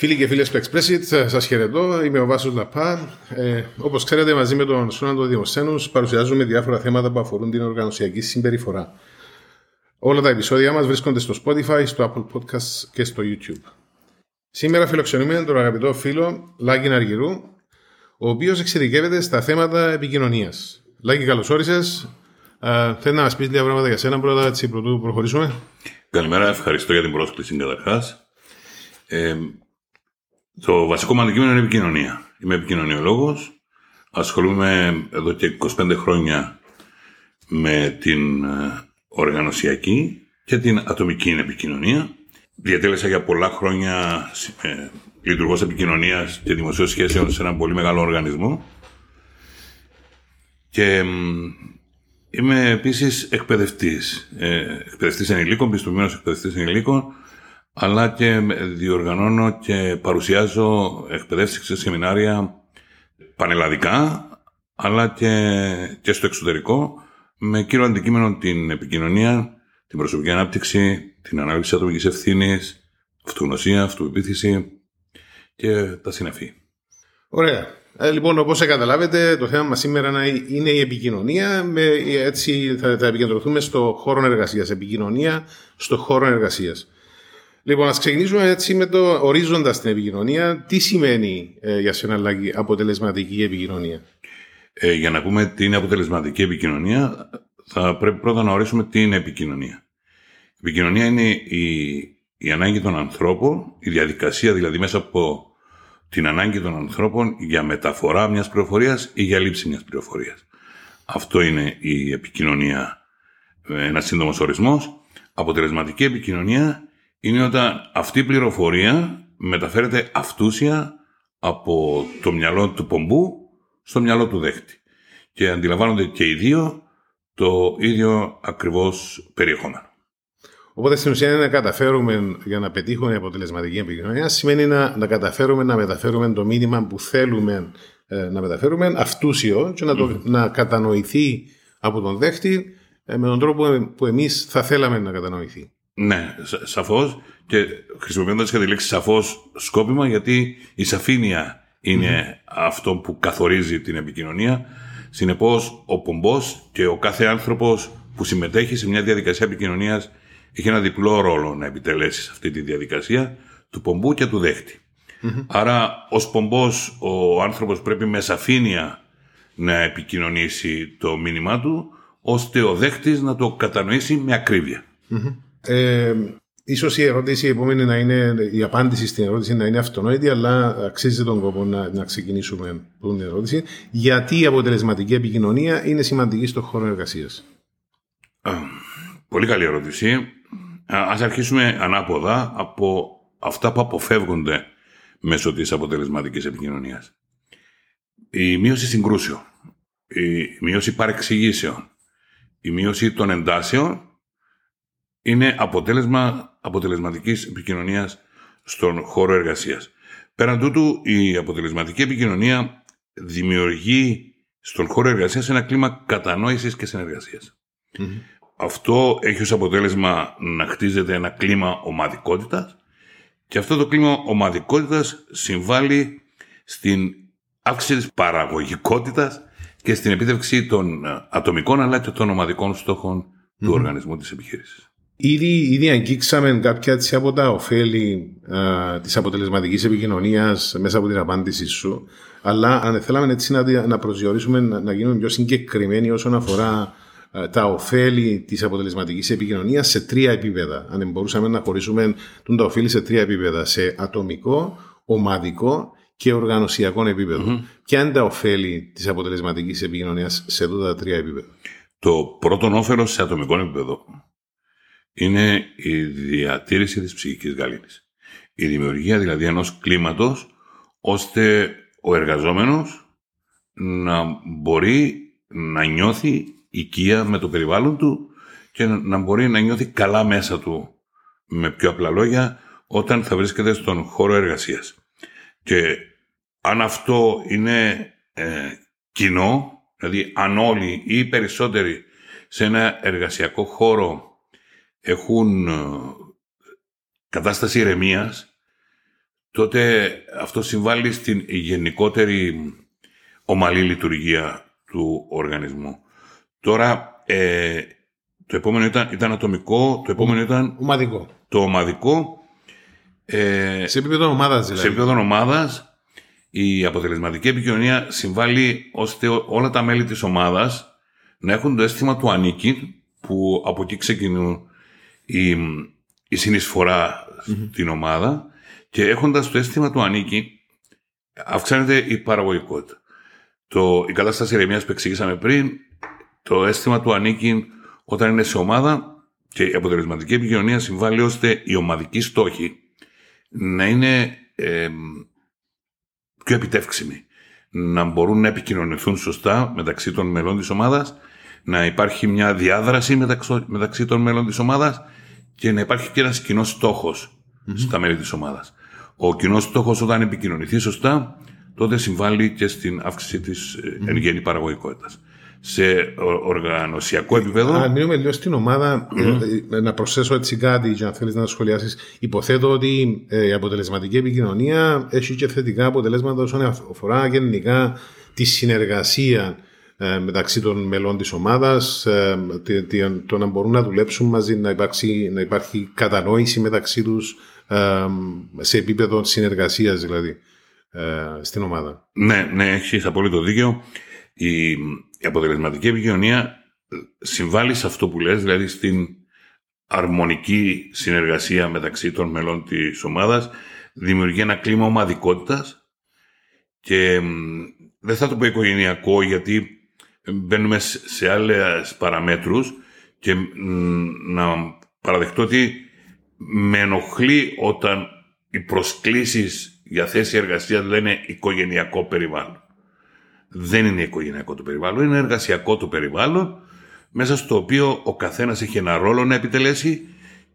Φίλοι και φίλες του Expressit, σας χαιρετώ. Είμαι ο Βάσος Λαπά. Ε, Όπως ξέρετε, μαζί με τον Σόναντο Δημοσένου παρουσιάζουμε διάφορα θέματα που αφορούν την οργανωσιακή συμπεριφορά. Όλα τα επεισόδια μας βρίσκονται στο Spotify, στο Apple Podcasts και στο YouTube. Σήμερα φιλοξενούμε τον αγαπητό φίλο Λάκη Αργυρού, ο οποίος εξειδικεύεται στα θέματα επικοινωνίας. Λάκη, καλώς όρισες. Θέλω να μας πεις λίγα πράγματα για σένα πρώτα, έτσι πρωτού προχωρήσουμε. Καλημέρα, ευχαριστώ για την πρόσκληση καταρχάς. Ε, το βασικό μου αντικείμενο είναι επικοινωνία. Είμαι επικοινωνιολόγος. Ασχολούμαι εδώ και 25 χρόνια με την ε, οργανωσιακή και την ατομική επικοινωνία. Διατέλεσα για πολλά χρόνια ε, λειτουργός επικοινωνίας και δημοσίων σχέσεων σε έναν πολύ μεγάλο οργανισμό. Και είμαι επίσης εκπαιδευτής. Ε, εκπαιδευτής ενηλίκων, πιστοποιημένος εκπαιδευτής ενηλίκων αλλά και διοργανώνω και παρουσιάζω εκπαιδεύσεις σε σεμινάρια πανελλαδικά, αλλά και, και στο εξωτερικό, με κύριο αντικείμενο την επικοινωνία, την προσωπική ανάπτυξη, την ανάλυση ατομικής ευθύνης, αυτογνωσία, αυτοπεποίθηση και τα συναφή. Ωραία. Ε, λοιπόν, όπως καταλάβετε, το θέμα μας σήμερα είναι η επικοινωνία. Με, έτσι θα, θα επικεντρωθούμε στο χώρο εργασίας. Επικοινωνία στο χώρο εργασίας. Λοιπόν, ας ξεκινήσουμε έτσι με το ορίζοντα στην επικοινωνία. Τι σημαίνει ε, για σένα, Λάκη, αποτελεσματική επικοινωνία; Ε, για να πούμε τι είναι αποτελεσματική επικοινωνία, θα πρέπει πρώτα να ορίσουμε τι είναι επικοινωνία. Η επικοινωνία είναι η, η ανάγκη των ανθρώπων, η διαδικασία δηλαδή μέσα από την ανάγκη των ανθρώπων για μεταφορά μιας πληροφορίας ή για λήψη μιας πληροφορίας. Αυτό είναι η επικοινωνία, ε, ένας σύντομος ορισμός. Αποτελεσματική επικοινωνία είναι όταν αυτή η πληροφορία μεταφέρεται αυτούσια από το μυαλό του πομπού στο μυαλό του δέχτη. Και αντιλαμβάνονται και οι δύο το ίδιο ακριβώς περιεχόμενο. Οπότε στην ουσία είναι να καταφέρουμε για να πετύχουμε αποτελεσματική επικοινωνία σημαίνει να, να καταφέρουμε να μεταφέρουμε το μήνυμα που θέλουμε ε, να μεταφέρουμε αυτούσιο και να, το, να κατανοηθεί από τον δέχτη ε, με τον τρόπο που εμείς θα θέλαμε να κατανοηθεί. Ναι, σαφώς. Και χρησιμοποιώντας και τη λέξη σαφώς σκόπιμα, γιατί η σαφήνεια αυτό που καθορίζει την επικοινωνία. Συνεπώς, ο πομπός και ο κάθε άνθρωπος που συμμετέχει σε μια διαδικασία επικοινωνίας έχει ένα διπλό ρόλο να επιτελέσει σε αυτή τη διαδικασία του πομπού και του δεχτη Άρα, ως πομπός, ο άνθρωπος πρέπει με σαφήνεια να επικοινωνήσει το μήνυμά του, ώστε ο δέχτης να το κατανοήσει με ακρίβεια. Ε, ίσως η ερώτηση η επόμενη να είναι, η απάντηση στην ερώτηση να είναι αυτονόητη, αλλά αξίζει τον κόπο να, να ξεκινήσουμε από την ερώτηση. Γιατί η αποτελεσματική επικοινωνία είναι σημαντική στον χώρο εργασίας; Πολύ καλή ερώτηση. Α αρχίσουμε ανάποδα από αυτά που αποφεύγονται μέσω της αποτελεσματικής επικοινωνίας. Η μείωση συγκρούσεων, η μείωση παρεξηγήσεων, η μείωση των εντάσεων είναι αποτέλεσμα αποτελεσματικής επικοινωνίας στον χώρο εργασίας. Πέραν τούτου, η αποτελεσματική επικοινωνία δημιουργεί στον χώρο εργασίας ένα κλίμα κατανόησης και συνεργασιας Αυτό έχει ως αποτέλεσμα να χτίζεται ένα κλίμα ομαδικότητας και αυτό το κλίμα ομαδικότητας συμβάλλει στην αύξηση της παραγωγικότητας και στην επίτευξη των ατομικών αλλά και των ομαδικών του οργανισμού της επιχείρησης. Ήδη, ήδη αγγίξαμε κάποια έτσι από τα ωφέλη τη της αποτελεσματικής επικοινωνίας μέσα από την απάντησή σου, αλλά αν θέλαμε έτσι να, να προσδιορίσουμε, να, να γίνουμε πιο συγκεκριμένοι όσον αφορά τα ωφέλη της αποτελεσματικής επικοινωνίας σε τρία επίπεδα. Αν μπορούσαμε να χωρίσουμε τα ωφέλη σε τρία επίπεδα, σε ατομικό, ομαδικό και οργανωσιακό επίπεδο. Mm-hmm. Ποια είναι τα ωφέλη της αποτελεσματικής επικοινωνίας σε αυτά τα τρία επίπεδα; Το πρώτο όφελος σε ατομικό επίπεδο είναι η διατήρηση της ψυχικής γαλήνης. Η δημιουργία δηλαδή ενός κλίματος ώστε ο εργαζόμενος να μπορεί να νιώθει οικία με το περιβάλλον του και να μπορεί να νιώθει καλά μέσα του με πιο απλά λόγια όταν θα βρίσκεται στον χώρο εργασίας. Και αν αυτό είναι ε, κοινό, δηλαδή αν όλοι ή περισσότεροι σε ένα εργασιακό χώρο έχουν ε, κατάσταση ηρεμίας, τότε αυτό συμβάλλει στην γενικότερη ομαλή λειτουργία του οργανισμού. Τώρα, ε, το επόμενο ήταν, ήταν ατομικό, το επόμενο ήταν... Ομαδικό. Το ομαδικό. Ε, σε επίπεδο ομάδας δηλαδή. Σε επίπεδο ομάδας, η αποτελεσματική επικοινωνία συμβάλλει ώστε όλα τα μέλη της ομάδας να έχουν το αίσθημα του ανήκει, που από εκεί ξεκινούν η, η συνεισφορά στην ομάδα και έχοντας το αίσθημα του ανήκει, αυξάνεται η παραγωγικότητα. Το, η κατάσταση ηρεμίας που εξήγησαμε πριν, το αίσθημα του ανήκει όταν είναι σε ομάδα και η αποτελεσματική επικοινωνία συμβάλλει ώστε οι ομαδικοί στόχοι να είναι πιο επιτεύξιμοι. Να μπορούν να επικοινωνηθούν σωστά μεταξύ των μελών της ομάδας, να υπάρχει μια διάδραση μεταξύ, μεταξύ των μελών της ομάδας και να υπάρχει και ένας κοινός στόχος στα μέλη της ομάδας. Ο κοινός στόχος όταν επικοινωνηθεί σωστά, τότε συμβάλλει και στην αύξηση της mm-hmm. εν γέννη παραγωγικότητας σε οργανωσιακό επίπεδο. Αν μείνουμε λίγο στην ομάδα, mm. να προσθέσω έτσι κάτι για να θέλεις να σχολιάσεις. Υποθέτω ότι ε, η αποτελεσματική επικοινωνία έχει και θετικά αποτελέσματα όσον αφορά γενικά τη συνεργασία ε, μεταξύ των μελών της ομάδας, το να μπορούν να δουλέψουν μαζί, να, υπάρξει, να υπάρχει κατανόηση μεταξύ τους σε επίπεδο συνεργασίας δηλαδή στην ομάδα. Ναι, ναι, έχεις απόλυτο δίκαιο. Η, η αποτελεσματική επικοινωνία συμβάλλει σε αυτό που λες, δηλαδή στην αρμονική συνεργασία μεταξύ των μελών της ομάδας, δημιουργεί ένα κλίμα ομαδικότητας και δεν θα το πω οικογενειακό γιατί μπαίνουμε σε άλλες παραμέτρους και να παραδεχτώ ότι με ενοχλεί όταν οι προσκλήσεις για θέση εργασίας λένε οικογενειακό περιβάλλον δεν είναι οικογενειακό το περιβάλλον, είναι εργασιακό το περιβάλλον, μέσα στο οποίο ο καθένας έχει ένα ρόλο να επιτελέσει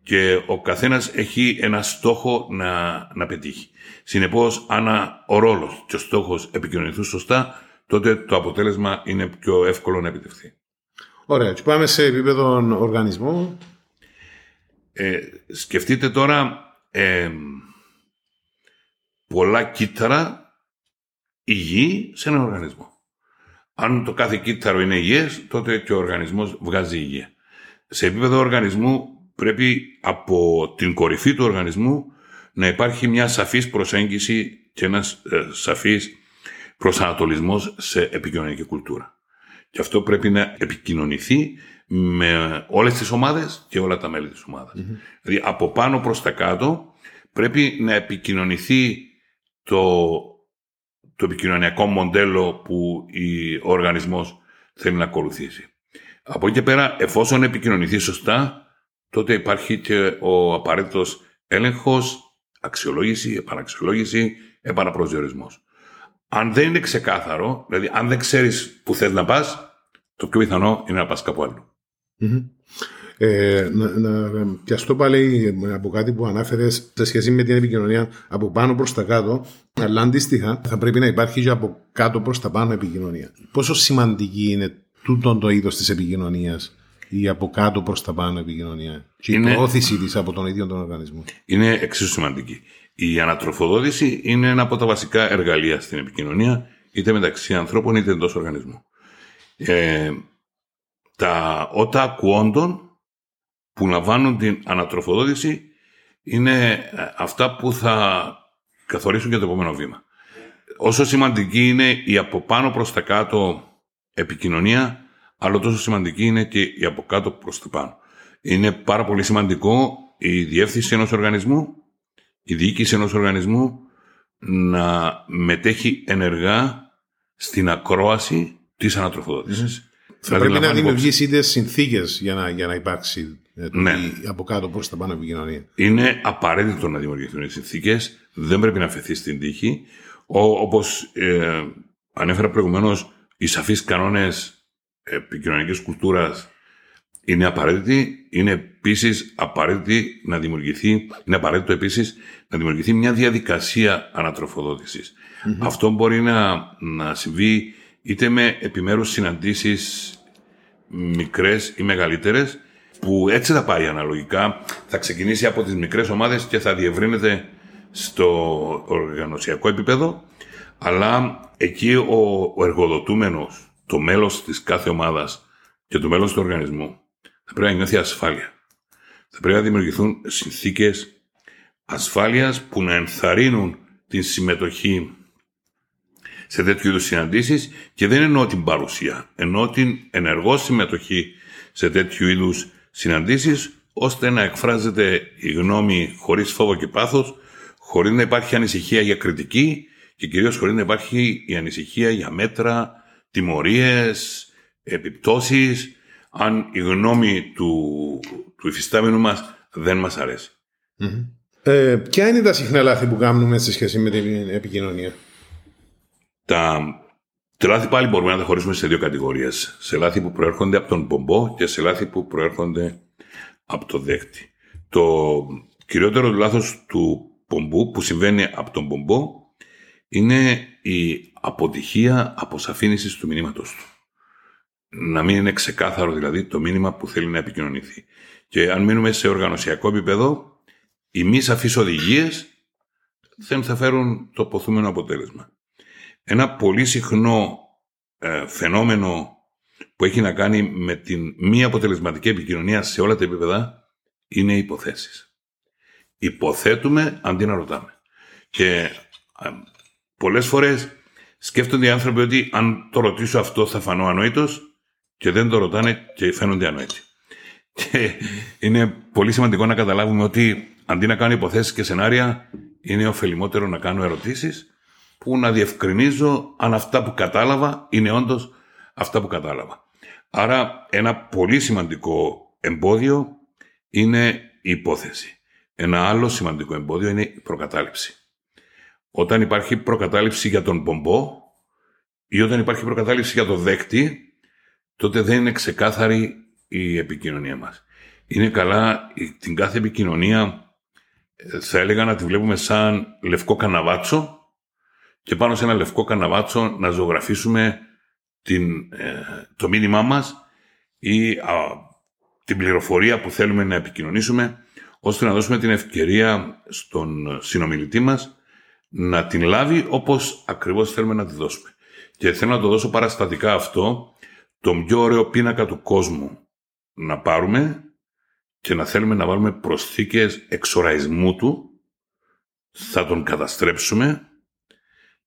και ο καθένας έχει ένα στόχο να, να πετύχει. Συνεπώς, αν ο ρόλος και ο στόχος επικοινωνηθούν σωστά, τότε το αποτέλεσμα είναι πιο εύκολο να επιτευχθεί. Ωραία. Και πάμε σε επίπεδο οργανισμού. Ε, σκεφτείτε τώρα ε, πολλά κύτταρα υγιή σε έναν οργανισμό. Αν το κάθε κύτταρο είναι υγιές, τότε και ο οργανισμός βγάζει υγεία. Σε επίπεδο οργανισμού πρέπει από την κορυφή του οργανισμού να υπάρχει μια σαφής προσέγγιση και ένας ε, σαφής προσανατολισμός σε επικοινωνική κουλτούρα. Και αυτό πρέπει να επικοινωνηθεί με όλες τις ομάδες και όλα τα μέλη της ομαδας Δηλαδή από πάνω προς τα κάτω πρέπει να επικοινωνηθεί το το επικοινωνιακό μοντέλο που ο οργανισμός θέλει να ακολουθήσει. Από εκεί και πέρα, εφόσον επικοινωνηθεί σωστά, τότε υπάρχει και ο απαραίτητος έλεγχος, αξιολόγηση, επαναξιολόγηση, επαναπροσδιορισμός. Αν δεν είναι ξεκάθαρο, δηλαδή αν δεν ξέρεις που θες να πας, το πιο πιθανό είναι να πας κάπου ε, να, να πιαστώ πάλι από κάτι που ανάφερες σε σχέση με την επικοινωνία από πάνω προς τα κάτω, αλλά αντίστοιχα θα πρέπει να υπάρχει και από κάτω προς τα πάνω επικοινωνία. Πόσο σημαντική είναι τούτο το είδος της επικοινωνίας η από κάτω προς τα πάνω επικοινωνία και η προώθηση της από τον ίδιο τον οργανισμό; Είναι εξίσου σημαντική. Η ανατροφοδότηση είναι ένα από τα βασικά εργαλεία στην επικοινωνία, είτε μεταξύ ανθρώπων είτε εντός οργανισμού. Ε, τα ότα ακουόντων που λαμβάνουν την ανατροφοδότηση είναι ε, αυτά που θα καθορίσουν για το επόμενο βήμα. Όσο σημαντική είναι η από πάνω προς τα κάτω επικοινωνία, αλλά τόσο σημαντική είναι και η από κάτω προς τα πάνω. Είναι πάρα πολύ σημαντικό η διεύθυνση ενός οργανισμού, η διοίκηση ενός οργανισμού να μετέχει ενεργά στην ακρόαση της ανατροφοδότησης. Θα δηλαδή πρέπει να δημιουργήσει είτε συνθήκες για να, για να υπάρξει ε, ναι. από κάτω προ τα πάνω επικοινωνία. Είναι απαραίτητο να δημιουργηθούν οι συνθήκες. Δεν πρέπει να αφαιθεί στην τύχη. Όπως ε, ανέφερα προηγουμένως, οι σαφείς κανόνες επικοινωνικής κουλτούρας είναι απαραίτητοι. Είναι επίσης απαραίτητη να δημιουργηθεί, είναι απαραίτητο επίσης να δημιουργηθεί μια διαδικασία Αυτό μπορεί να, να συμβεί είτε με επιμέρους συναντήσεις μικρές ή μεγαλύτερες, που έτσι θα πάει αναλογικά. Θα ξεκινήσει από τις μικρές ομάδες και θα διευρύνεται στο οργανωσιακό επίπεδο, αλλά εκεί ο, ο εργοδοτούμενος, το μέλος της κάθε ομάδας και το μέλος του οργανισμού θα πρέπει να νιώθει ασφάλεια. Θα πρέπει να δημιουργηθούν συνθήκες ασφάλειας που να ενθαρρύνουν την συμμετοχή σε τέτοιου είδους συναντήσεις και δεν εννοώ την παρουσία, εννοώ την ενεργό συμμετοχή σε τέτοιου είδους συναντήσεις, ώστε να εκφράζεται η γνώμη χωρίς φόβο και πάθος, χωρίς να υπάρχει ανησυχία για κριτική και κυρίως χωρίς να υπάρχει η ανησυχία για μέτρα, τιμωρίες, επιπτώσεις, αν η γνώμη του, του υφιστάμενου μας δεν μας αρέσει. Ε, ποια είναι τα συχνά λάθη που κάνουμε σε σχέση με την επικοινωνία; Τα, τα λάθη πάλι μπορούμε να τα χωρίσουμε σε δύο κατηγορίες. Σε λάθη που προέρχονται από τον πομπό και σε λάθη που προέρχονται από το δέκτη. Το κυριότερο λάθος του πομπού που συμβαίνει από τον πομπό είναι η αποτυχία αποσαφήνισης του μηνύματος του. Να μην είναι ξεκάθαρο δηλαδή το μήνυμα που θέλει να επικοινωνηθεί. Και αν μείνουμε σε οργανωσιακό επίπεδο, οι μη σαφείς οδηγίες δεν θα φέρουν το ποθούμενο αποτέλεσμα. Ένα πολύ συχνό ε, φαινόμενο που έχει να κάνει με την μη αποτελεσματική επικοινωνία σε όλα τα επίπεδα είναι οι υποθέσεις. Υποθέτουμε αντί να ρωτάμε. Και ε, πολλές φορές σκέφτονται οι άνθρωποι ότι αν το ρωτήσω αυτό θα φανώ ανόητος και δεν το ρωτάνε και φαίνονται ανόητοι. Και είναι πολύ σημαντικό να καταλάβουμε ότι αντί να κάνω υποθέσεις και σενάρια είναι ωφελημότερο να κάνω ερωτήσεις που να διευκρινίζω αν αυτά που κατάλαβα είναι όντως αυτά που κατάλαβα. Άρα ένα πολύ σημαντικό εμπόδιο είναι η υπόθεση. Ένα άλλο σημαντικό εμπόδιο είναι η προκατάληψη. Όταν υπάρχει προκατάληψη για τον πομπό ή όταν υπάρχει προκατάληψη για το δέκτη, τότε δεν είναι ξεκάθαρη η επικοινωνία μας. Είναι καλά την κάθε επικοινωνία ε, θα έλεγα να τη βλέπουμε σαν λευκό καναβάτσο και πάνω σε ένα λευκό καναβάτσο να ζωγραφίσουμε την, ε, το μήνυμά μας ή την πληροφορία που θέλουμε να επικοινωνήσουμε ώστε να δώσουμε την ευκαιρία στον συνομιλητή μας να την λάβει όπως ακριβώς θέλουμε να τη δώσουμε. Και θέλω να το δώσω παραστατικά αυτό, το πιο ωραίο πίνακα του κόσμου να πάρουμε και να θέλουμε να βάλουμε προσθήκες εξοραϊσμού του, θα τον καταστρέψουμε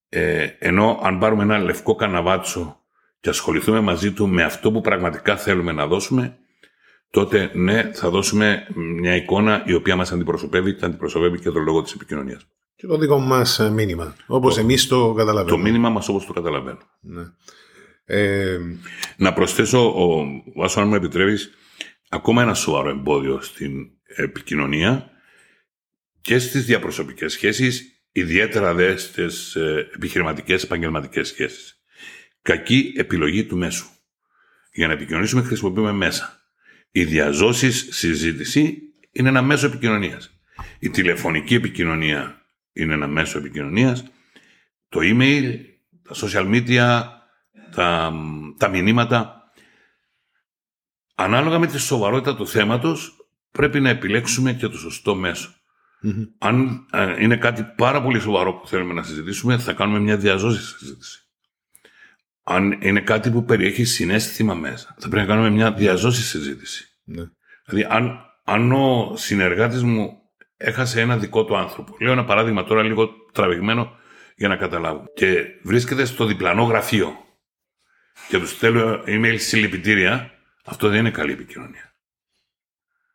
ε, ενώ αν πάρουμε ένα λευκό καναβάτσο και ασχοληθούμε μαζί του με αυτό που πραγματικά θέλουμε να δώσουμε, τότε ναι, θα δώσουμε μια εικόνα η οποία μας αντιπροσωπεύει και αντιπροσωπεύει και το λόγο της επικοινωνίας. Και το δικό μας ε, μήνυμα, όπως το, εμείς το καταλαβαίνουμε. Το μήνυμα μας όπως το καταλαβαίνουμε. Ναι. Ε... Να προσθέσω, ο, Βάσο, αν μου επιτρέπεις, ακόμα ένα σοβαρό εμπόδιο στην επικοινωνία και στις διαπροσωπικές σχέσεις ιδιαίτερα δε στις ε, επιχειρηματικές επαγγελματικές σχέσεις. Κακή επιλογή του μέσου. Για να επικοινωνήσουμε χρησιμοποιούμε μέσα. Η διαζώση συζήτηση είναι ένα μέσο επικοινωνίας. Η τηλεφωνική επικοινωνία είναι ένα μέσο επικοινωνίας. Το email, τα social media, τα, τα μηνύματα. Ανάλογα με τη σοβαρότητα του θέματος πρέπει να επιλέξουμε και το σωστό μέσο. Αν ε, είναι κάτι πάρα πολύ σοβαρό που θέλουμε να συζητήσουμε, θα κάνουμε μια διαζώση συζήτηση. Αν είναι κάτι που περιέχει συνέστημα μέσα, θα πρέπει να κάνουμε μια διαζώση συζήτηση. Ναι. Δηλαδή, αν, αν ο συνεργάτης μου έχασε ένα δικό του άνθρωπο, λέω ένα παράδειγμα τώρα λίγο τραβηγμένο για να καταλάβω, και βρίσκεται στο διπλανό γραφείο και τους στέλνω email συλληπιτήρια, αυτό δεν είναι καλή επικοινωνία.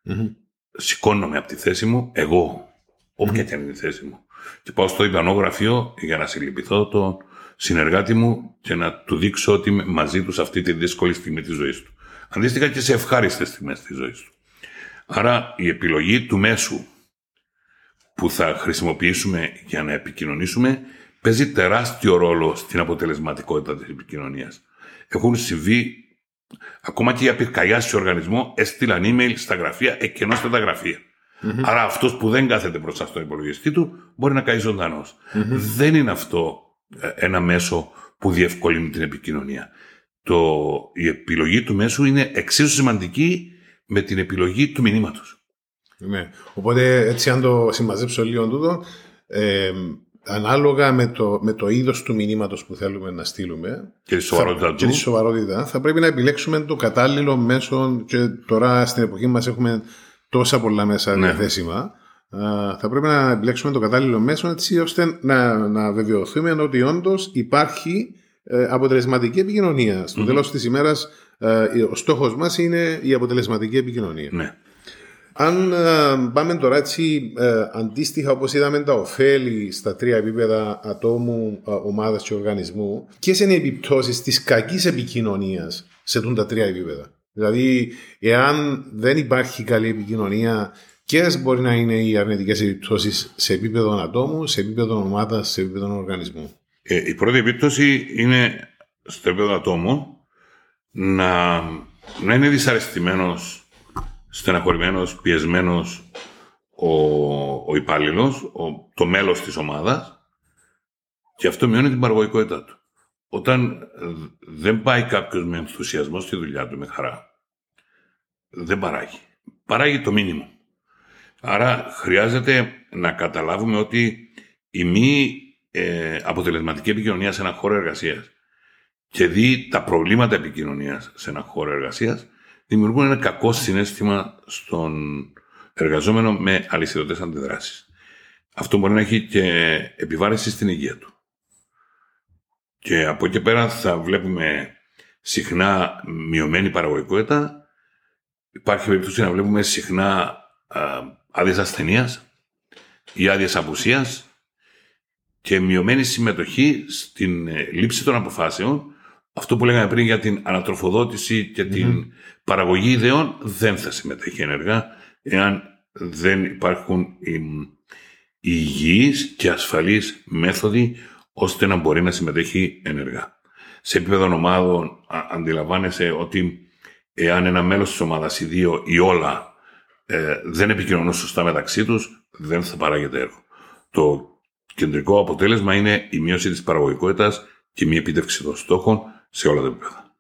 Mm-hmm. Σηκώνομαι από τη θέση μου, εγώ, όποια και αν είναι η θέση μου. Και πάω στο διπλανό γραφείο για να συλληπιθώ τον συνεργάτη μου και να του δείξω ότι είμαι μαζί τους σε αυτή τη δύσκολη στιγμή της ζωής του. Αντίστοιχα και σε ευχάριστες στιγμές της ζωής του. Άρα η επιλογή του μέσου που θα χρησιμοποιήσουμε για να επικοινωνήσουμε παίζει τεράστιο ρόλο στην αποτελεσματικότητα της επικοινωνίας. Έχουν συμβεί ακόμα και για πυρκαγιά σε οργανισμό έστειλαν email στα γραφεία, εκενώστε τα γραφεία. Mm-hmm. Άρα αυτός που δεν κάθεται μπροστά στον υπολογιστή του μπορεί να καεί ζωντανός. Mm-hmm. Δεν είναι αυτό ε, ένα μέσο που διευκολύνει την επικοινωνία. Το, η επιλογή του μέσου είναι εξίσου σημαντική με την επιλογή του μηνύματος. Ναι. Οπότε έτσι αν το συμμαζέψω λίγο τούτο, ε, ανάλογα με το, με το είδος του μηνύματος που θέλουμε να στείλουμε και τη σοβαρότητα, θα, και τη σοβαρότητα θα πρέπει να επιλέξουμε το κατάλληλο μέσο και τώρα στην εποχή μας έχουμε τόσα πολλά μέσα ναι. διαθέσιμα θα πρέπει να επιλέξουμε το κατάλληλο μέσο έτσι ώστε να, να βεβαιωθούμε ότι όντως υπάρχει ε, αποτελεσματική επικοινωνία. Στο mm-hmm. τέλος της ημέρας, ε, ο στόχος μας είναι η αποτελεσματική επικοινωνία. Ναι. Αν ε, πάμε τώρα έτσι αντίστοιχα όπως είδαμε τα ωφέλη στα τρία επίπεδα ατόμου, ομάδας και οργανισμού ποιες είναι οι επιπτώσεις της κακής επικοινωνίας σε τα τρία επίπεδα; Δηλαδή, εάν δεν υπάρχει καλή επικοινωνία, ποιες μπορεί να είναι οι αρνητικές επιπτώσεις σε επίπεδο ατόμου, σε επίπεδο ομάδας, σε επίπεδο οργανισμού; Ε, η πρώτη επίπτωση είναι στο επίπεδο ατόμου να, να είναι δυσαρεστημένος, στεναχωρημένος, πιεσμένος ο, ο υπάλληλος, το μέλος της ομάδας και αυτό μειώνει την παραγωγικότητά του. Όταν δεν πάει κάποιος με ενθουσιασμό στη δουλειά του, με χαρά, δεν παράγει. Παράγει το μήνυμα. Άρα χρειάζεται να καταλάβουμε ότι η μη ε, αποτελεσματική επικοινωνία σε ένα χώρο εργασίας και δει τα προβλήματα επικοινωνίας σε ένα χώρο εργασίας δημιουργούν ένα κακό συνέστημα στον εργαζόμενο με αλυσιδωτές αντιδράσεις. Αυτό μπορεί να έχει και επιβάρηση στην υγεία του. Και από εκεί πέρα θα βλέπουμε συχνά μειωμένη παραγωγικότητα. Υπάρχει περίπτωση να βλέπουμε συχνά άδειες ασθενείας ή άδειες απουσίας και μειωμένη συμμετοχή στην ε, λήψη των αποφάσεων. Αυτό που λέγαμε πριν για την ανατροφοδότηση και την παραγωγή ιδεών δεν θα συμμετέχει ενεργά εάν δεν υπάρχουν υγιείς και ασφαλείς μέθοδοι ώστε να μπορεί να συμμετέχει ενεργά. Σε επίπεδο ομάδων αντιλαμβάνεσαι ότι εάν ένα μέλος της ομάδας ή δύο ή όλα ε, δεν επικοινωνούν σωστά μεταξύ τους, δεν θα παράγεται έργο. Το κεντρικό αποτέλεσμα είναι η μείωση της παραγωγικότητας και η μη επίτευξη των στόχων σε όλα τα επίπεδα.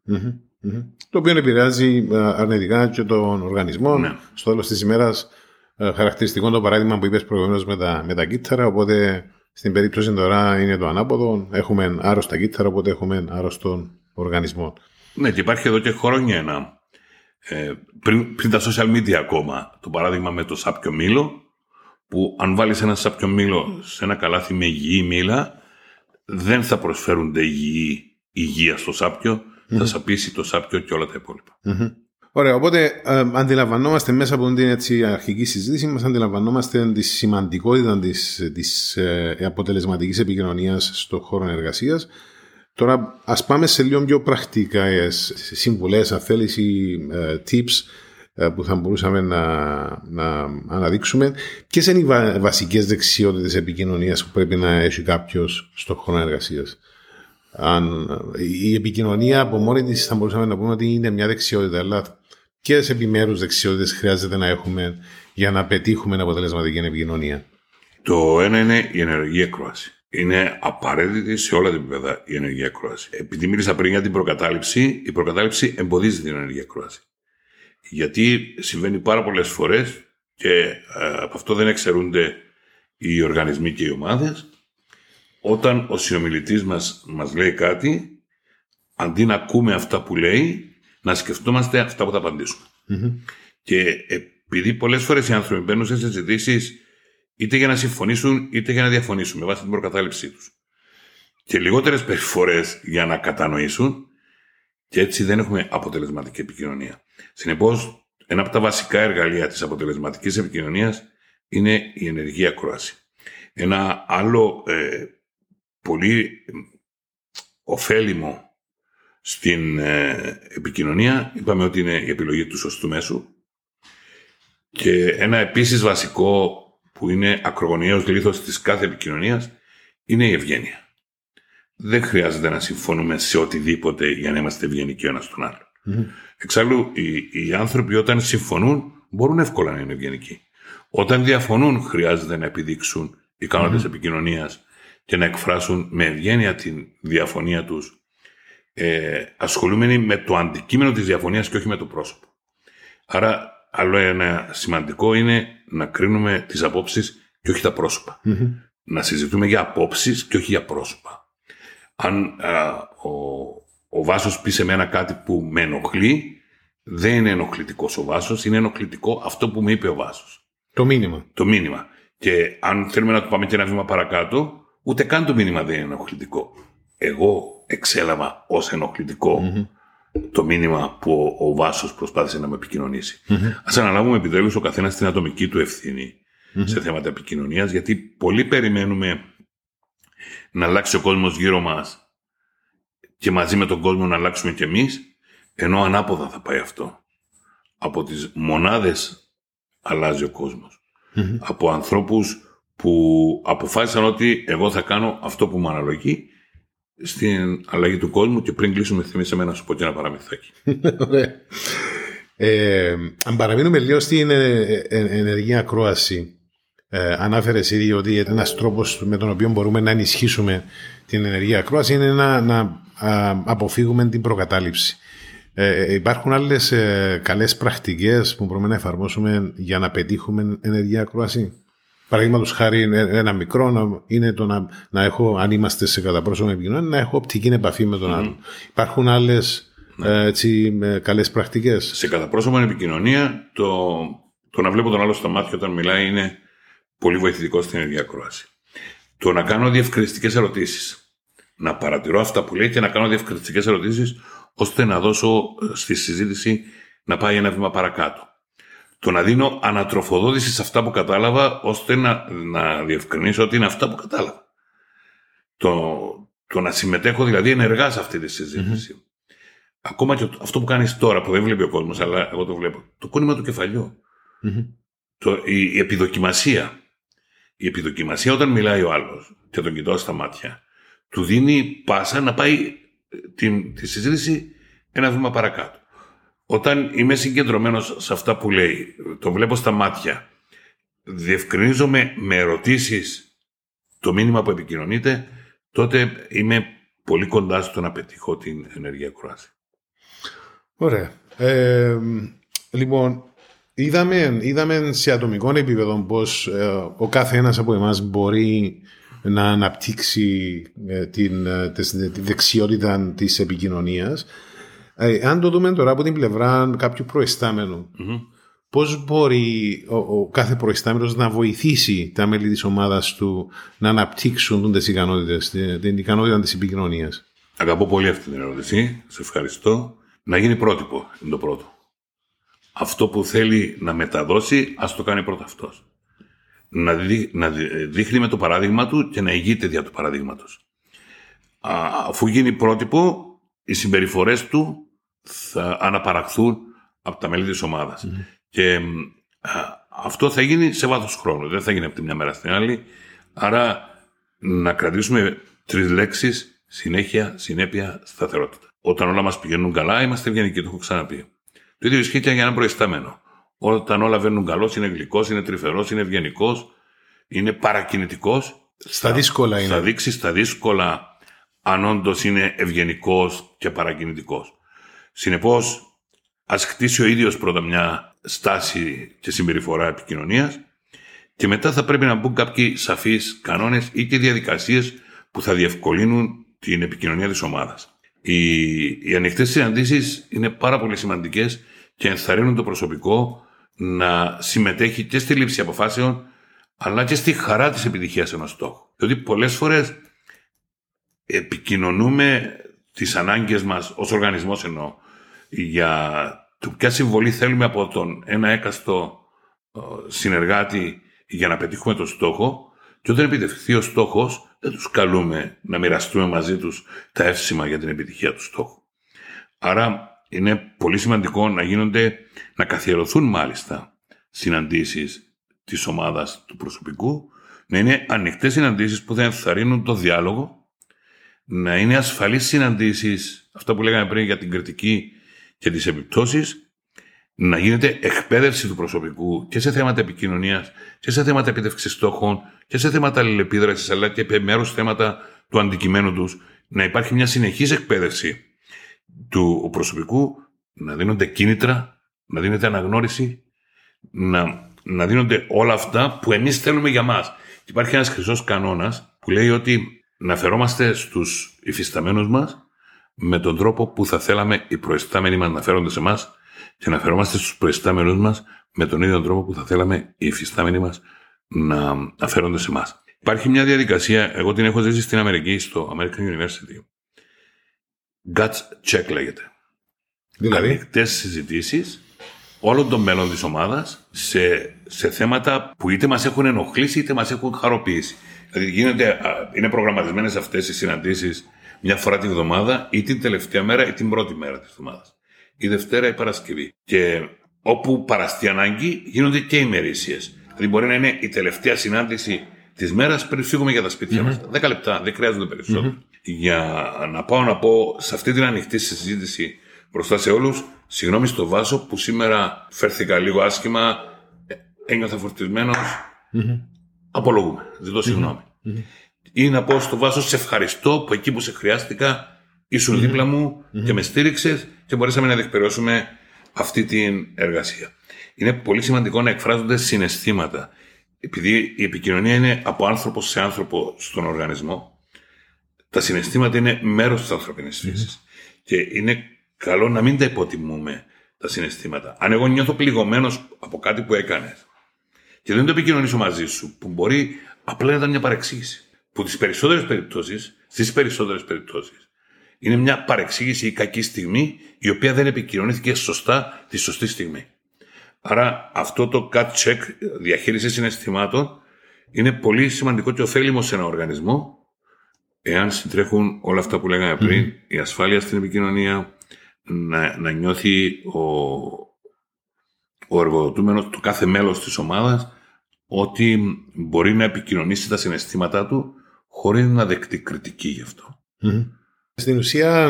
Το οποίο επηρεάζει ε, αρνητικά και τον οργανισμό. Ναι. Στο τέλος της ημέρας, ε, χαρακτηριστικό το παράδειγμα που είπες προηγουμένως με τα, με τα κύτταρα. Οπότε στην περίπτωση τώρα είναι το ανάποδο. Έχουμε άρρωστα κύτταρα, οπότε έχουμε άρρωστον οργανισμό. Ναι, και υπάρχει εδώ και χρόνια ένα ε, πριν, πριν τα social media ακόμα, το παράδειγμα με το σάπιο μήλο, που αν βάλεις ένα σάπιο μήλο σε ένα καλάθι με υγιή μήλα, δεν θα προσφέρονται υγιή υγεία στο σάπιο, θα σαπίσει το σάπιο και όλα τα υπόλοιπα. Ωραία, οπότε ε, αντιλαμβανόμαστε μέσα από την έτσι, αρχική συζήτηση μας αντιλαμβανόμαστε τη σημαντικότητα της, της ε, αποτελεσματικής επικοινωνίας στον χώρο εργασίας Τώρα, ας πάμε σε λίγο πιο πρακτικά συμβουλές, αν θέλεις, ή ε, tips ε, που θα μπορούσαμε να, να αναδείξουμε. Ποιες είναι οι βασικές δεξιότητες επικοινωνίας που πρέπει να έχει κάποιος στον χρόνο εργασίας; Αν, η επικοινωνία από μόνη της θα μπορούσαμε να πούμε ότι είναι μια δεξιότητα, αλλά ποιε επιμέρους δεξιότητες χρειάζεται να έχουμε για να πετύχουμε αποτελεσματική επικοινωνία. Το ένα είναι η ενεργή ακρόαση είναι απαραίτητη σε όλα τα επίπεδα η ενεργή ακρόαση. Επειδή μίλησα πριν για την προκατάληψη, η προκατάληψη εμποδίζει την ενεργή ακρόαση. Γιατί συμβαίνει πάρα πολλές φορές και ε, από αυτό δεν εξαιρούνται οι οργανισμοί και οι ομάδες. Όταν ο συνομιλητής μας μας λέει κάτι, αντί να ακούμε αυτά που λέει, να σκεφτόμαστε αυτά που θα απαντησουμε Και επειδή πολλές φορές οι άνθρωποι μπαίνουν σε συζητήσεις είτε για να συμφωνήσουν είτε για να διαφωνήσουν με βάση την προκατάληψή τους. Και λιγότερες περιφορές για να κατανοήσουν και έτσι δεν έχουμε αποτελεσματική επικοινωνία. Συνεπώς, ένα από τα βασικά εργαλεία της αποτελεσματικής επικοινωνίας είναι η ενεργή ακρόαση. Ένα άλλο ε, πολύ ωφέλιμο στην ε, επικοινωνία είπαμε ότι είναι η επιλογή του σωστού μέσου και ένα επίσης βασικό που είναι ακρογωνιαίος λίθος της κάθε επικοινωνίας, είναι η ευγένεια. Δεν χρειάζεται να συμφωνούμε σε οτιδήποτε για να είμαστε ευγενικοί ο ένας τον άλλον. Mm-hmm. Εξάλλου, οι, οι άνθρωποι όταν συμφωνούν μπορούν εύκολα να είναι ευγενικοί. Όταν διαφωνούν, χρειάζεται να επιδείξουν ικανότητες mm-hmm. επικοινωνίας και να εκφράσουν με ευγένεια τη διαφωνία τους, ε, ασχολούμενοι με το αντικείμενο της διαφωνίας και όχι με το πρόσωπο. Άρα, άλλο ένα σημαντικό είναι να κρίνουμε τις απόψεις και όχι τα προσωπα να συζητούμε για απόψεις και όχι για πρόσωπα. Αν ο, ο Βάσος πει σε μένα κάτι που με ενοχλεί, δεν είναι ενοχλητικός ο Βάσος, είναι ενοχλητικό αυτό που μου είπε ο Βάσος. Το μήνυμα. Το μήνυμα. Και αν θέλουμε να το πάμε και ένα βήμα παρακάτω, ούτε καν το μήνυμα δεν είναι ενοχλητικό. Εγώ εξέλαβα ως ενοχλητικο το μήνυμα που ο, ο Βάσος προσπάθησε να με επικοινωνήσει. Mm-hmm. Ας αναλάβουμε επιτέλους ο καθένας την ατομική του ευθυνη σε θέματα επικοινωνίας, γιατί πολλοί περιμένουμε να αλλάξει ο κόσμος γύρω μας και μαζί με τον κόσμο να αλλάξουμε κι εμείς, ενώ ανάποδα θα πάει αυτό. Από τις μονάδες αλλάζει ο κοσμος Από ανθρώπους που αποφάσισαν ότι εγώ θα κάνω αυτό που μου αναλογεί στην αλλαγή του κόσμου και πριν κλείσουμε θυμίσαι με να σου πω και ένα παραμυθάκι. Ωραία. Ε, αν παραμείνουμε λίγο στην ε, ε, ενεργή ακρόαση, ε, ανάφερες ήδη ότι ένας τρόπος με τον οποίο μπορούμε να ενισχύσουμε την ενεργή ακρόαση είναι να, να αποφύγουμε την προκατάληψη. Ε, υπάρχουν άλλες ε, καλές πρακτικές που μπορούμε να εφαρμόσουμε για να πετύχουμε ενεργή ακρόαση; Παραδείγματος χάρη, ένα μικρό είναι το να, να έχω, αν είμαστε σε καταπρόσωπο επικοινωνία, να έχω οπτική επαφή με τον mm άλλον. Υπάρχουν άλλες ναι. ε, καλές πρακτικές. Σε καταπρόσωπο επικοινωνία, το, το να βλέπω τον άλλο στα μάτια όταν μιλάει είναι πολύ βοηθητικό στην ενεργή ακρόαση. Το να κάνω διευκρινιστικές ερωτήσεις. Να παρατηρώ αυτά που λέει και να κάνω διευκρινιστικές ερωτήσεις ώστε να δώσω ε, στη συζήτηση να πάει ένα βήμα παρακάτω. Το να δίνω ανατροφοδότηση σε αυτά που κατάλαβα, ώστε να, να διευκρινίσω ότι είναι αυτά που κατάλαβα. Το, το να συμμετέχω δηλαδή ενεργά σε αυτή τη συζήτηση. Ακόμα και αυτό που κάνεις τώρα, που δεν βλέπει ο κόσμος, αλλά εγώ το βλέπω. Το κόνημα του κεφαλιού. Το, η, η επιδοκιμασία. Η επιδοκιμασία όταν μιλάει ο άλλος και τον κοιτώ στα μάτια, του δίνει πάσα να πάει τη, τη συζήτηση ένα βήμα παρακάτω. Όταν είμαι συγκεντρωμένος σε αυτά που λέει, το βλέπω στα μάτια, διευκρινίζομαι με ερωτήσεις το μήνυμα που επικοινωνείται, τότε είμαι πολύ κοντά στο να πετύχω την ενεργεια κουράση. Ωραία. Ε, λοιπόν, είδαμε, είδαμε σε ατομικό επίπεδο πως ε, ο κάθε ένας από εμάς μπορεί να αναπτύξει ε, την, ε, τη δεξιότητα της επικοινωνίας. Ε, αν το δούμε τώρα από την πλευρά κάποιου προϊστάμενου, mm-hmm. πώς μπορεί ο, ο κάθε προϊστάμενος να βοηθήσει τα μέλη της ομάδας του να αναπτύξουν τις ικανότητες, την, την ικανότητα της επικοινωνίας; Αγαπώ πολύ αυτή την ερώτηση. Σε ευχαριστώ. Να γίνει πρότυπο είναι το πρώτο. Αυτό που θέλει να μεταδώσει, ας το κάνει πρώτα αυτός να, να δείχνει με το παράδειγμα του και να ηγείται δια του παραδείγματος. Αφού γίνει πρότυπο, οι συμπεριφορές του θα αναπαραχθούν από τα μέλη της ομάδας. Και αυτό θα γίνει σε βάθος χρόνου, δεν θα γίνει από τη μια μέρα στην άλλη. Άρα να κρατήσουμε τρεις λέξεις, συνέχεια, συνέπεια, σταθερότητα. Όταν όλα μας πηγαίνουν καλά, είμαστε ευγενικοί, το έχω ξαναπεί. Το ίδιο ισχύει και για έναν προϊστάμενο. Όταν όλα βαίνουν καλό, είναι γλυκός, είναι τρυφερός, είναι ευγενικός, είναι παρακινητικός. Στα δύσκολα είναι. Θα δείξει στα δύσκολα αν όντως είναι ευγενικός και παρακινητικός. Συνεπώς, ας χτίσει ο ίδιος πρώτα μια στάση και συμπεριφορά επικοινωνίας και μετά θα πρέπει να μπουν κάποιοι σαφείς κανόνες ή και διαδικασίες που θα διευκολύνουν την επικοινωνία της ομάδας. Οι, οι ανοιχτές συναντήσεις είναι πάρα πολύ σημαντικές και ενθαρρύνουν το προσωπικό να συμμετέχει και στη λήψη αποφάσεων, αλλά και στη χαρά της επιτυχίας ενός στόχου. Διότι πολλές φορές επικοινωνούμε τις ανάγκες μας ως οργανισμός εννοώ για το ποια συμβολή θέλουμε από τον ένα έκαστο ε, συνεργάτη για να πετύχουμε τον στόχο και όταν επιτευχθεί ο στόχος δεν τους καλούμε να μοιραστούμε μαζί τους τα εύσημα για την επιτυχία του στόχου. Άρα είναι πολύ σημαντικό να γίνονται, να καθιερωθούν μάλιστα συναντήσεις της ομάδας του προσωπικού, να είναι ανοιχτές συναντήσεις που θα ενθαρρύνουν το διάλογο, να είναι ασφαλείς συναντήσεις, αυτά που λέγαμε πριν για την κριτική και τις επιπτώσεις, να γίνεται εκπαίδευση του προσωπικού και σε θέματα επικοινωνίας και σε θέματα επίτευξης στόχων και σε θέματα αλληλεπίδρασης αλλά και επιμέρου θέματα του αντικειμένου τους, να υπάρχει μια συνεχής εκπαίδευση του προσωπικού να δίνονται κίνητρα, να δίνεται αναγνώριση, να, να δίνονται όλα αυτά που εμείς θέλουμε για μας. Και υπάρχει ένας χρυσός κανόνας που λέει ότι να φερόμαστε στους υφισταμένους μας με τον τρόπο που θα θέλαμε οι προϊστάμενοι μας να φέρονται σε εμά και να φερόμαστε στους προϊστάμενους μας με τον ίδιο τρόπο που θα θέλαμε οι υφιστάμενοι μας να, να φέρονται σε εμά. Υπάρχει μια διαδικασία, εγώ την έχω ζήσει στην Αμερική, στο American University. Guts check λέγεται. Δηλαδή; Ανοιχτές συζητήσεις όλων των μέλων της ομάδας σε, σε θέματα που είτε μας έχουν ενοχλήσει είτε μας έχουν χαροποιήσει. Δηλαδή γίνεται, είναι προγραμματισμένες αυτές οι συναντήσεις μια φορά την εβδομάδα ή την τελευταία μέρα ή την πρώτη μέρα της εβδομάδας. Η Δευτέρα ή Παρασκευή. Και όπου παραστεί ανάγκη γίνονται και ημερήσιες. Δηλαδή μπορεί να είναι η τελευταία συνάντηση της μέρας πριν φύγουμε για τα σπίτια mm-hmm. μα. 10 λεπτά, δεν χρειάζονται περισσότερο. Mm-hmm. Για να πάω να πω σε αυτή την ανοιχτή συζήτηση μπροστά σε όλους, συγγνώμη στο βάσο που σήμερα φέρθηκα λίγο άσχημα, ε, ένιωθα φορτισμένος. Mm-hmm. Απολογούμε. Ζητώ συγγνώμη. Mm-hmm. Ή να πω στο βάσο, σε ευχαριστώ που εκεί που σε χρειάστηκα ήσουν mm-hmm. δίπλα μου mm-hmm. και με στήριξες και μπορέσαμε να διεκπαιρεώσουμε αυτή την εργασία. Είναι πολύ σημαντικό να εκφράζονται συναισθήματα. Επειδή η επικοινωνία είναι από άνθρωπο σε άνθρωπο στον οργανισμό, τα συναισθήματα είναι μέρος της ανθρωπινή φύσης. Και είναι καλό να μην τα υποτιμούμε τα συναισθήματα. Αν εγώ νιώθω πληγωμένος από κάτι που έκανες και δεν το επικοινωνήσω μαζί σου, που μπορεί απλά να ήταν μια παρεξήγηση. Που τις περισσότερες περιπτώσεις, στις περισσότερες περιπτώσεις, είναι μια παρεξήγηση ή κακή στιγμή η οποία δεν επικοινωνήθηκε σωστά τη σωστή στιγμή. Άρα αυτό το cut check διαχείριση συναισθημάτων είναι πολύ σημαντικό και ωφέλιμο σε ένα οργανισμό εάν συντρέχουν όλα αυτά που λέγαμε πριν, η ασφάλεια στην επικοινωνία, να, να νιώθει ο, ο εργοδοτούμενος, το κάθε μέλος της ομάδας, ότι μπορεί να επικοινωνήσει τα συναισθήματά του χωρίς να δεκτεί κριτική γι' αυτο στην ουσία,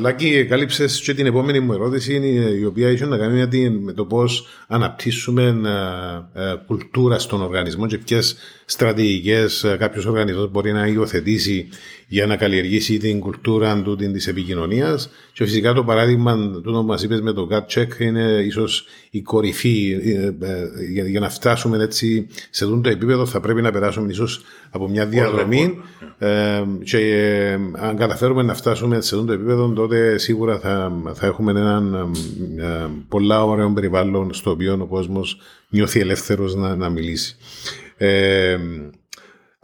Λάκη, κάλυψες και την επόμενη μου ερώτηση, η οποία έχει να κάνει με το πώς αναπτύσσουμε κουλτούρα στον οργανισμό και ποιες στρατηγικές κάποιος οργανισμός μπορεί να υιοθετήσει για να καλλιεργήσει την κουλτούρα του της επικοινωνίας. Και φυσικά το παράδειγμα του που μας είπες με το gut check είναι ίσως η κορυφή. Ε, ε, για, να φτάσουμε έτσι σε αυτό το επίπεδο, θα πρέπει να περάσουμε ίσως από μια διαδρομή. Ε, και ε, αν καταφέρουμε να φτάσουμε σε αυτό το επίπεδο, τότε σίγουρα θα, θα έχουμε έναν ε, πολλά ωραίο περιβάλλον στο οποίο ο κόσμος νιώθει ελεύθερος να, να μιλήσει. Ε,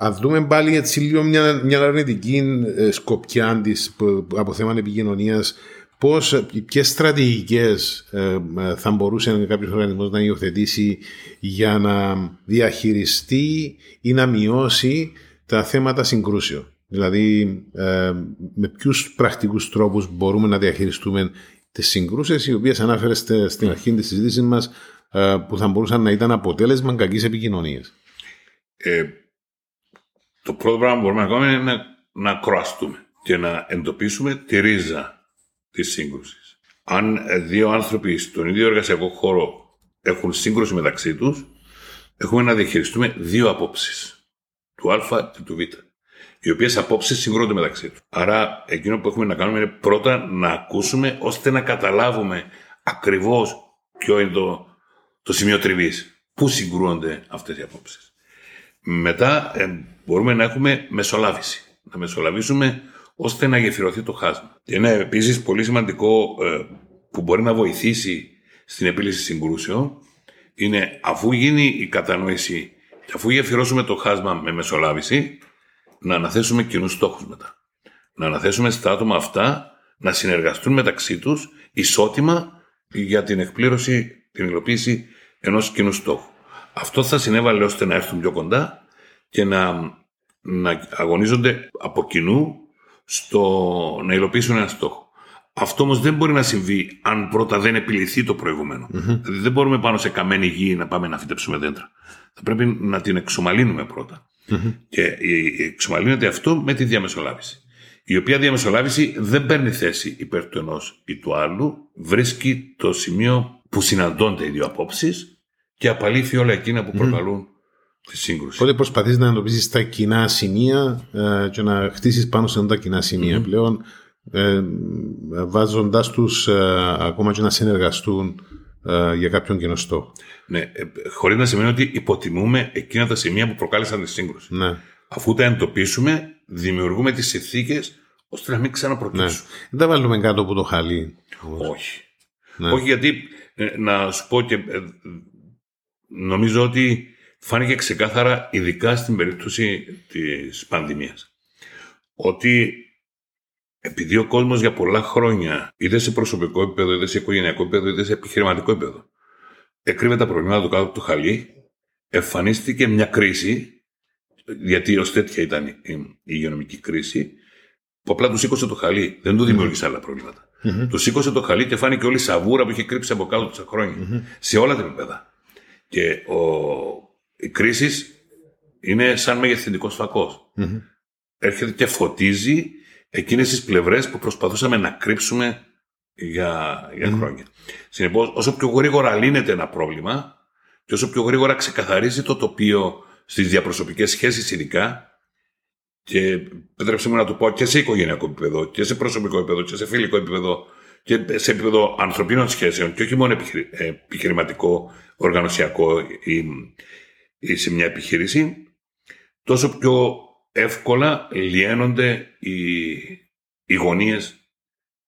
αν δούμε πάλι έτσι λίγο μια, μια αρνητική ε, σκοπιά της από θέμα επικοινωνίας, πώς, ποιες στρατηγικές ε, θα μπορούσε κάποιος οργανισμός να υιοθετήσει για να διαχειριστεί ή να μειώσει τα θέματα συγκρούσεων; Δηλαδή, ε, με ποιους πρακτικούς τρόπους μπορούμε να διαχειριστούμε τις συγκρούσεις, οι οποίες ανάφερε στην αρχή της συζήτησης μας, που θα μπορούσαν να ήταν αποτέλεσμα κακής επικοινωνίας; Ε, το πρώτο πράγμα που μπορούμε να κάνουμε είναι να, να κροαστούμε και να εντοπίσουμε τη ρίζα της σύγκρουσης. Αν δύο άνθρωποι στον ίδιο εργασιακό χώρο έχουν σύγκρουση μεταξύ τους, έχουμε να διαχειριστούμε δύο απόψεις, του Α και του Β, οι οποίες απόψεις συγκρούνται μεταξύ τους. Άρα εκείνο που έχουμε να κάνουμε είναι πρώτα να ακούσουμε ώστε να καταλάβουμε ακριβώς ποιο είναι το, το σημείο τριβής, πού συγκρούονται αυτές οι απόψεις. Μετά ε, μπορούμε να έχουμε μεσολάβηση. Να μεσολαβήσουμε ώστε να γεφυρωθεί το χάσμα. Και είναι επίσης πολύ σημαντικό ε, που μπορεί να βοηθήσει στην επίλυση συγκρούσεων είναι αφού γίνει η κατανόηση και αφού γεφυρώσουμε το χάσμα με μεσολάβηση, να αναθέσουμε κοινούς στόχους μετά. Να αναθέσουμε στα άτομα αυτά να συνεργαστούν μεταξύ τους ισότιμα για την εκπλήρωση, την υλοποίηση ενός κοινού στόχου. Αυτό θα συνέβαλε ώστε να έρθουν πιο κοντά και να, να αγωνίζονται από κοινού στο να υλοποιήσουν ένα στόχο. Αυτό όμως δεν μπορεί να συμβεί αν πρώτα δεν επιληθεί το προηγούμενο. Mm-hmm. Δηλαδή δεν μπορούμε πάνω σε καμένη γη να πάμε να φυτέψουμε δέντρα. Θα πρέπει να την εξομαλύνουμε πρώτα. Mm-hmm. Και εξομαλύνεται αυτό με τη διαμεσολάβηση. Η οποία διαμεσολάβηση δεν παίρνει θέση υπέρ του ενός ή του άλλου, βρίσκει το σημείο που συναντώνται οι δύο απόψεις και απαλήφει όλα εκείνα που προκαλούν τη σύγκρουση. Οπότε προσπαθείς να εντοπίσει τα κοινά σημεία ε, και να χτίσεις πάνω σε αυτά τα κοινά πλέον, ε, βάζοντα τους ε, ακόμα και να συνεργαστούν ε, για κάποιον κοινό στόχο. Ναι, ε, χωρίς να σημαίνει ότι υποτιμούμε εκείνα τα σημεία που προκάλεσαν τη σύγκρουση. Ναι. Αφού τα εντοπίσουμε, δημιουργούμε τις συνθήκες ώστε να μην ξαναπροκύψουν. Ναι. Δεν τα βάλουμε κάτω από το χαλί. Όχι. Ναι. Όχι γιατί, ε, να σου πω και ε, νομίζω ότι φάνηκε ξεκάθαρα, ειδικά στην περίπτωση της πανδημίας, ότι επειδή ο κόσμος για πολλά χρόνια, είτε σε προσωπικό επίπεδο, είτε σε οικογενειακό επίπεδο, είτε σε επιχειρηματικό επίπεδο, εκρύβε τα προβλήματα του κάτω από το χαλί, εμφανίστηκε μια κρίση, γιατί ως τέτοια ήταν η υγειονομική κρίση, που απλά του σήκωσε το χαλί. Δεν του δημιούργησε άλλα προβλήματα. Mm-hmm. Του σήκωσε το χαλί και φάνηκε όλη η σαβούρα που είχε κρύψει από κάτω τόσα χρόνια. Σε όλα τα επίπεδα. Και ο... οι κρίσει είναι σαν μεγεθυντικός φακός. Έρχεται και φωτίζει εκείνες τις πλευρές που προσπαθούσαμε να κρύψουμε για, για χρόνια. Συνεπώς, όσο πιο γρήγορα λύνεται ένα πρόβλημα και όσο πιο γρήγορα ξεκαθαρίζει το τοπίο στις διαπροσωπικές σχέσεις ειδικά και επιτρέψτε μου να το πω και σε οικογενειακό επίπεδο και σε προσωπικό επίπεδο και σε φιλικό επίπεδο και σε επίπεδο ανθρωπίνων σχέσεων και όχι μόνο επιχειρηματικό, οργανωσιακό ή, ή σε μια επιχείρηση, τόσο πιο εύκολα λιένονται οι, οι γωνίες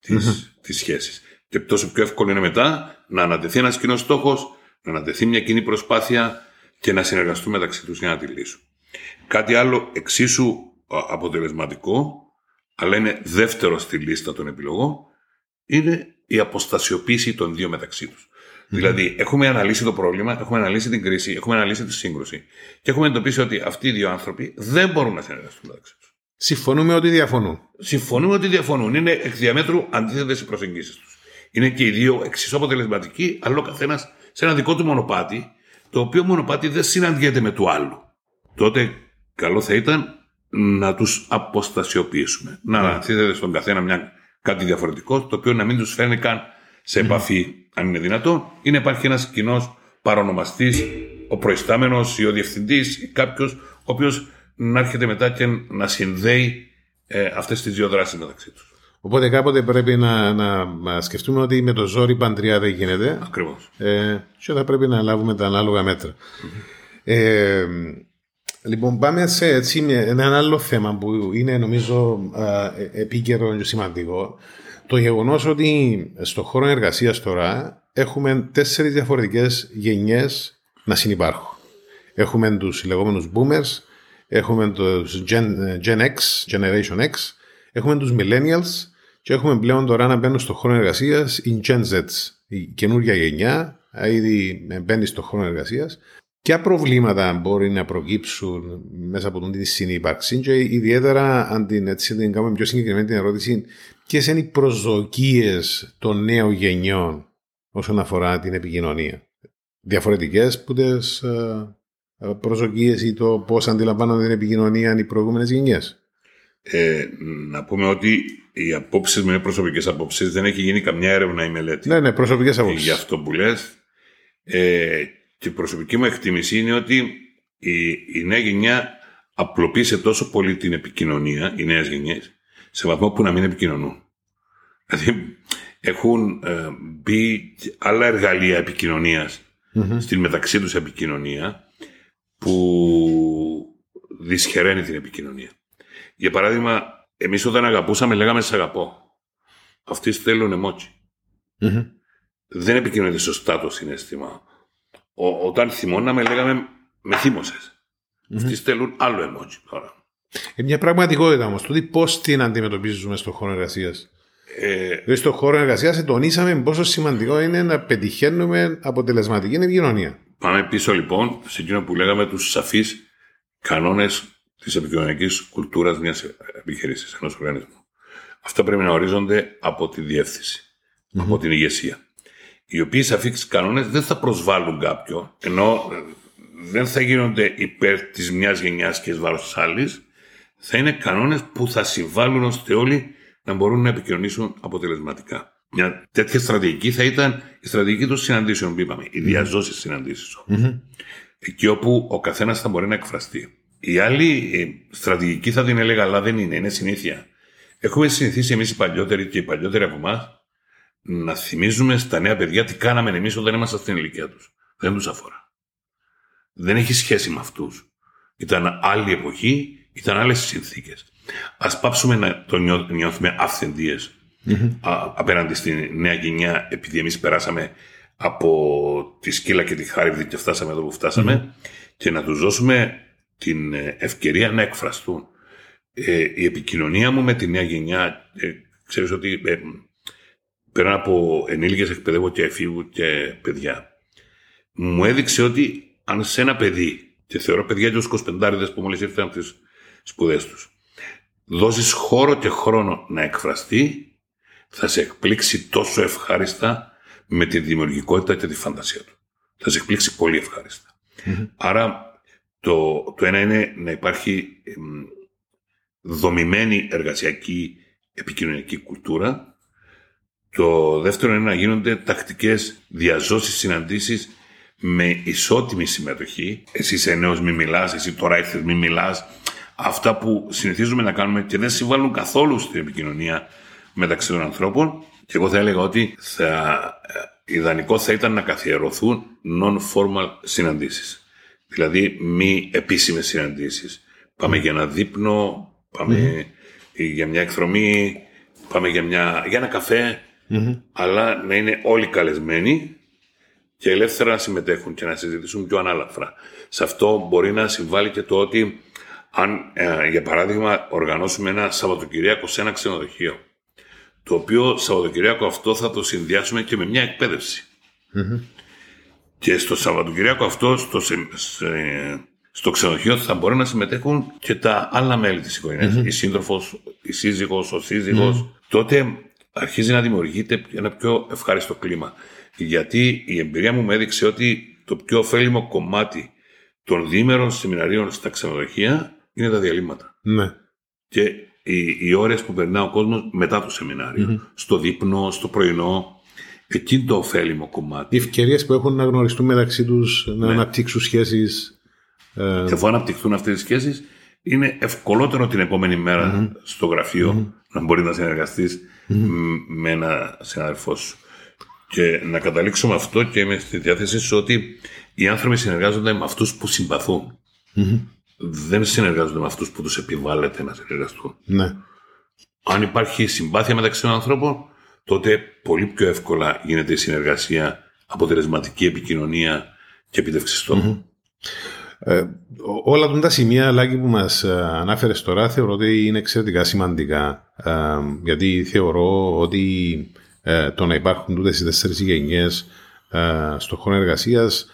της, της σχέσης. Και τόσο πιο εύκολο είναι μετά να ανατεθεί ένας κοινός στόχος, να ανατεθεί μια κοινή προσπάθεια και να συνεργαστούν μεταξύ τους για να τη λύσουν. Κάτι άλλο εξίσου αποτελεσματικό, αλλά είναι δεύτερο στη λίστα των επιλογών, είναι η αποστασιοποίηση των δύο μεταξύ τους. Δηλαδή, έχουμε αναλύσει το πρόβλημα, έχουμε αναλύσει την κρίση, έχουμε αναλύσει τη σύγκρουση και έχουμε εντοπίσει ότι αυτοί οι δύο άνθρωποι δεν μπορούν να συνεργαστούν μεταξύ τους. Συμφωνούμε ότι διαφωνούν. Συμφωνούμε ότι διαφωνούν. Είναι εκ διαμέτρου αντίθετες οι προσεγγίσεις τους. Είναι και οι δύο εξίσου αποτελεσματικοί, αλλά ο καθένας σε ένα δικό του μονοπάτι, το οποίο μονοπάτι δεν συναντιέται με του άλλου. Τότε καλό θα ήταν να τους αποστασιοποιήσουμε. Να ναι. αναθέτεται στον καθένα μια, κάτι διαφορετικό, το οποίο να μην τους φέρνει καν σε επαφή αν είναι δυνατόν, ή να υπάρχει ένας κοινός παρονομαστής, ο προϊστάμενος ή ο διευθυντής ή κάποιος, ο οποίος να έρχεται μετά και να συνδέει ε, αυτές τις δύο δράσεις μεταξύ τους. Οπότε κάποτε πρέπει να, να, σκεφτούμε ότι με το ζόρι παντριά δεν γίνεται. Ακριβώς. Ε, και θα πρέπει να λάβουμε τα ανάλογα Ε, λοιπόν, πάμε σε έτσι, ένα άλλο θέμα που είναι νομίζω ε, επίκαιρο και σημαντικό. Το γεγονός ότι στο χώρο εργασίας τώρα έχουμε τέσσερις διαφορετικές γενιές να συνεπάρχουν. Έχουμε τους λεγόμενους boomers, έχουμε τους Gen, Gen X, Generation X, έχουμε τους millennials και έχουμε πλέον τώρα να μπαίνουν στο χώρο εργασίας η Gen Z, η καινούργια γενιά, ήδη μπαίνει στο χώρο εργασίας. Ποια προβλήματα μπορεί να προκύψουν μέσα από της συνύπαρξης και ιδιαίτερα αν την, έτσι, την κάνουμε πιο συγκεκριμένη την ερώτηση ποιες είναι οι προσδοκίες των νέων γενιών όσον αφορά την επικοινωνία; Διαφορετικές που τις ε, προσδοκίες ή το πώς αντιλαμβάνονται την επικοινωνία οι προηγούμενες γενιές; Ε, να πούμε ότι οι απόψεις με προσωπικές απόψεις δεν έχει γίνει καμιά έρευνα ή μελέτη. Ναι, ναι, προσωπικές απόψεις. Για αυτό που λες. Ε, και η προσωπική μου εκτίμηση είναι ότι η, η νέα γενιά απλοποίησε τόσο πολύ την επικοινωνία, οι νέες γενιές, σε βαθμό που να μην επικοινωνούν. Δηλαδή έχουν ε, μπει άλλα εργαλεία επικοινωνίας mm-hmm. στην μεταξύ τους επικοινωνία που δυσχεραίνει την επικοινωνία. Για παράδειγμα, εμείς όταν αγαπούσαμε λέγαμε «σε αγαπώ». Αυτοί στέλνουν εμότσι. Mm-hmm. Δεν επικοινωνείται σωστά το συνέστημα. Ο, όταν θυμώναμε λέγαμε «με θύμωσες». Mm-hmm. Αυτοί στέλνουν άλλο εμότσι τώρα. Ε, μια πραγματικότητα όμως. Τούτη πώς την αντιμετωπίζουμε στον χώρο εργασίας. Ε, δηλαδή, στον χώρο εργασίας τονίσαμε πόσο σημαντικό είναι να πετυχαίνουμε αποτελεσματική επικοινωνία. Πάμε πίσω λοιπόν σε εκείνο που λέγαμε τους σαφείς κανόνες της επικοινωνιακής κουλτούρας μιας επιχείρηση, ενός οργανισμού. Αυτά πρέπει να ορίζονται από τη διεύθυνση, mm-hmm. από την ηγεσία. Οι οποίοι σαφεί κανόνες δεν θα προσβάλλουν κάποιον, ενώ ε, δεν θα γίνονται υπέρ της μιας γενιάς και εις βάρος της άλλης, θα είναι κανόνες που θα συμβάλλουν ώστε όλοι να μπορούν να επικοινωνήσουν αποτελεσματικά. Μια τέτοια στρατηγική θα ήταν η στρατηγική των συναντήσεων που είπαμε, οι διαζώσεις συναντήσεων. Mm-hmm. Εκεί όπου ο καθένας θα μπορεί να εκφραστεί. Η άλλη στρατηγική θα την έλεγα, αλλά δεν είναι, είναι συνήθεια. Έχουμε συνηθίσει εμείς οι παλιότεροι και οι παλιότεροι από εμάς να θυμίζουμε στα νέα παιδιά τι κάναμε εμείς όταν ήμασταν στην ηλικία τους. Δεν τους αφορά. Δεν έχει σχέση με αυτούς. Ήταν άλλη εποχή, ήταν άλλες συνθήκες. Α πάψουμε να το νιώθουμε αυθεντίες απέναντι στη νέα γενιά, επειδή εμείς περάσαμε από τη σκύλα και τη χάρη και φτάσαμε εδώ που φτασαμε και να τους δώσουμε την ε, ευκαιρία να εκφραστούν. Ε, η επικοινωνία μου με τη νέα γενιά, ε, ξέρεις ότι ε, πέρα από ενήλικες εκπαιδεύω και εφήβου και παιδιά, μου έδειξε ότι αν σε ένα παιδί, και θεωρώ παιδιά και ως 25 που μόλις ήρθαν από τις σπουδές τους, δώσεις χώρο και χρόνο να εκφραστεί, θα σε εκπλήξει τόσο ευχάριστα με τη δημιουργικότητα και τη φαντασία του. Θα σε εκπλήξει πολύ Άρα το, το ένα είναι να υπάρχει δομημένη εργασιακή επικοινωνιακή κουλτούρα. Το δεύτερο είναι να γίνονται τακτικές διαζώσεις συναντήσεις με ισότιμη συμμετοχή. Εσύ είσαι νέος μη μιλάς, εσύ τώρα ήρθες μη μιλάς. Αυτά που συνηθίζουμε να κάνουμε και δεν συμβάλλουν καθόλου στην επικοινωνία μεταξύ των ανθρώπων. Και εγώ θα έλεγα ότι θα, ε, ιδανικό θα ήταν να καθιερωθούν non-formal συναντήσεις. Δηλαδή μη επίσημες συναντήσεις. Πάμε για ένα δείπνο, πάμε για μια εκδρομή, πάμε για, μια, για ένα αλλά να είναι όλοι καλεσμένοι και ελεύθερα να συμμετέχουν και να συζητήσουν πιο ανάλαφρα. Σε αυτό μπορεί να συμβάλλει και το ότι αν, ε, για παράδειγμα, οργανώσουμε ένα Σαββατοκυριακό σε ένα ξενοδοχείο, το οποίο Σαββατοκυριακό αυτό θα το συνδυάσουμε και με μια εκπαιδευση Και στο Σαββατοκυριακό αυτό, στο, στο ξενοδοχείο θα μπορεί να συμμετέχουν και τα άλλα μέλη της οικογένειας. Η σύντροφος, η σύζυγος, ο σύζυγος. Τότε αρχίζει να δημιουργείται ένα πιο ευχάριστο κλίμα. Γιατί η εμπειρία μου με έδειξε ότι το πιο ωφέλιμο κομμάτι των διήμερων σεμιναρίων στα ξενοδοχεία είναι τα διαλύματα. Ναι. Και οι, οι ώρες που περνά ο κόσμος μετά το σεμιναριο Στο δείπνο, στο πρωινό. Εκεί το ωφέλιμο κομμάτι. Οι ευκαιρίες που έχουν να γνωριστούν μεταξύ τους, να ναι. αναπτύξουν σχέσεις ε... Και αφού αναπτυχθούν αυτές τις σχέσεις, είναι ευκολότερο την επόμενη στο γραφείο να μπορεί να συνεργαστεί με ένα συνάδελφό σου. Και να καταλήξω με αυτό και είμαι στη διάθεσή σου ότι οι άνθρωποι συνεργάζονται με αυτούς που συμπαθούν. Δεν συνεργάζονται με αυτούς που τους επιβάλλεται να συνεργαστούν. Ναι. Αν υπάρχει συμπάθεια μεταξύ των ανθρώπων, τότε πολύ πιο εύκολα γίνεται η συνεργασία, αποτελεσματική επικοινωνία και επίτευξη στόχων. Ε, όλα τα σημεία Λάκη, που μας ε, ανάφερες τώρα θεωρώ ότι είναι εξαιρετικά σημαντικά ε, γιατί θεωρώ ότι ε, το να υπάρχουν τούτες οι τέσσερις γενιές ε, στον χώρο εργασίας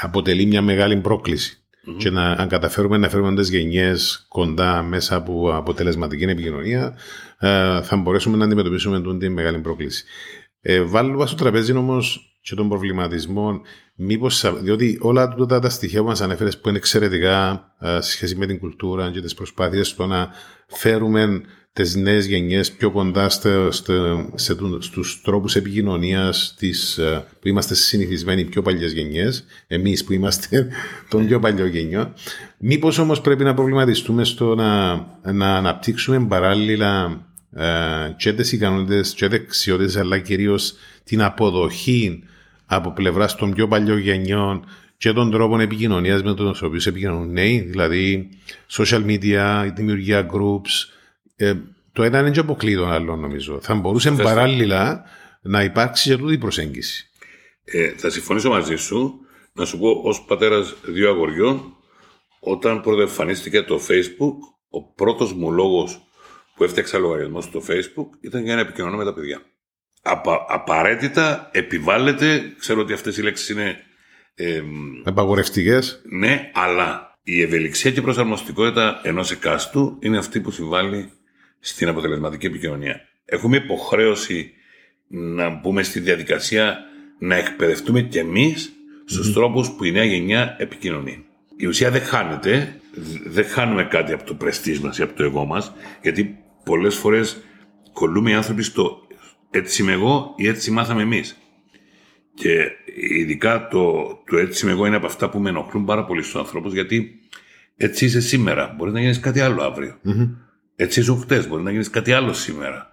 αποτελεί μια μεγάλη πρόκληση. Και να, αν καταφέρουμε να φέρουμε τις γενιές κοντά μέσα από αποτελεσματική επικοινωνία, θα μπορέσουμε να αντιμετωπίσουμε την μεγάλη πρόκληση. Ε, βάλω στο τραπέζι όμως και των προβληματισμών, μήπως, διότι όλα αυτά τα στοιχεία που μας ανέφερες που είναι εξαιρετικά σε σχέση με την κουλτούρα και τις προσπάθειες στο να φέρουμε τις νέες γενιές πιο κοντά στο, στο, σε, στους τρόπους επικοινωνίας της, που είμαστε συνηθισμένοι πιο παλιές γενιές, εμείς που είμαστε των πιο παλιών γενιών. Μήπως όμως πρέπει να προβληματιστούμε στο να, να αναπτύξουμε παράλληλα και τις ικανότητες και δεξιότητες αλλά κυρίως την αποδοχή από πλευράς των πιο παλιών γενιών και των τρόπων επικοινωνίας με τους οποίους επικοινωνούν νέοι, δηλαδή social media, η δημιουργία groups. Ε, το ένα είναι και αποκλεί τον άλλο, νομίζω. Θα μπορούσε παράλληλα να υπάρξει και τούτη προσέγγιση. Ε, θα συμφωνήσω μαζί σου. Να σου πω, ως πατέρας δύο αγοριών, όταν πρώτα εμφανίστηκε το Facebook, ο πρώτος μου λόγος που έφτιαξα λογαριασμό στο Facebook ήταν για να επικοινωνώ με τα παιδιά απα, απαραίτητα επιβάλλεται, ξέρω ότι αυτές οι λέξεις είναι... Ε, Επαγορευτικές. Ναι, αλλά η ευελιξία και η προσαρμοστικότητα ενός εκάστου είναι αυτή που συμβάλλει στην αποτελεσματική επικοινωνία. Έχουμε υποχρέωση να μπούμε στη διαδικασία να εκπαιδευτούμε κι εμείς στους mm-hmm. τρόπους που η νέα γενιά επικοινωνεί. Η ουσία δεν χάνεται, δεν χάνουμε κάτι από το πρεστής μας ή από το εγώ μας, γιατί πολλές φορές κολλούμε οι άνθρωποι στο έτσι είμαι εγώ ή έτσι μάθαμε εμείς. Και ειδικά το, το έτσι είμαι εγώ είναι από αυτά που με ενοχλούν πάρα πολύ στους ανθρώπους, γιατί έτσι είσαι σήμερα. Μπορεί να γίνεις κάτι άλλο Έτσι ήσουν χτες, μπορεί να γίνεις κάτι άλλο σήμερα.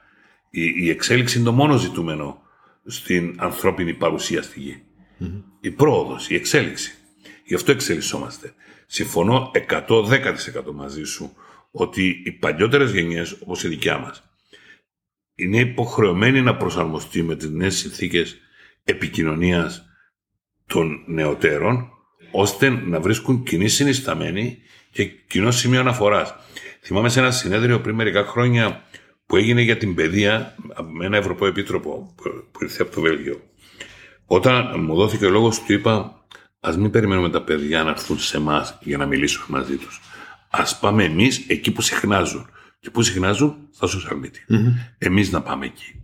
Η, η εξέλιξη είναι το μόνο ζητούμενο στην ανθρώπινη παρουσία στη γη. Η πρόοδος, η εξέλιξη. Γι' αυτό εξελισσόμαστε. Συμφωνώ 110% μαζί σου ότι οι παλιότερες γενιές, όπως η δικιά μας, είναι υποχρεωμένοι να προσαρμοστεί με τις νέες συνθήκες επικοινωνίας των νεωτέρων, ώστε να βρίσκουν κοινή συνισταμένη και κοινό σημείο αναφοράς. Θυμάμαι σε ένα συνέδριο πριν μερικά χρόνια που έγινε για την παιδεία με ένα Ευρωπαίο Επίτροπο που ήρθε από το Βέλγιο. Όταν μου δόθηκε ο λόγος, του είπα: Α μην περιμένουμε τα παιδιά να έρθουν σε εμάς για να μιλήσουμε μαζί τους. Α πάμε εμείς εκεί που συχνάζουν. Και που συχνάζουν στα social media. mm Εμείς να πάμε εκεί.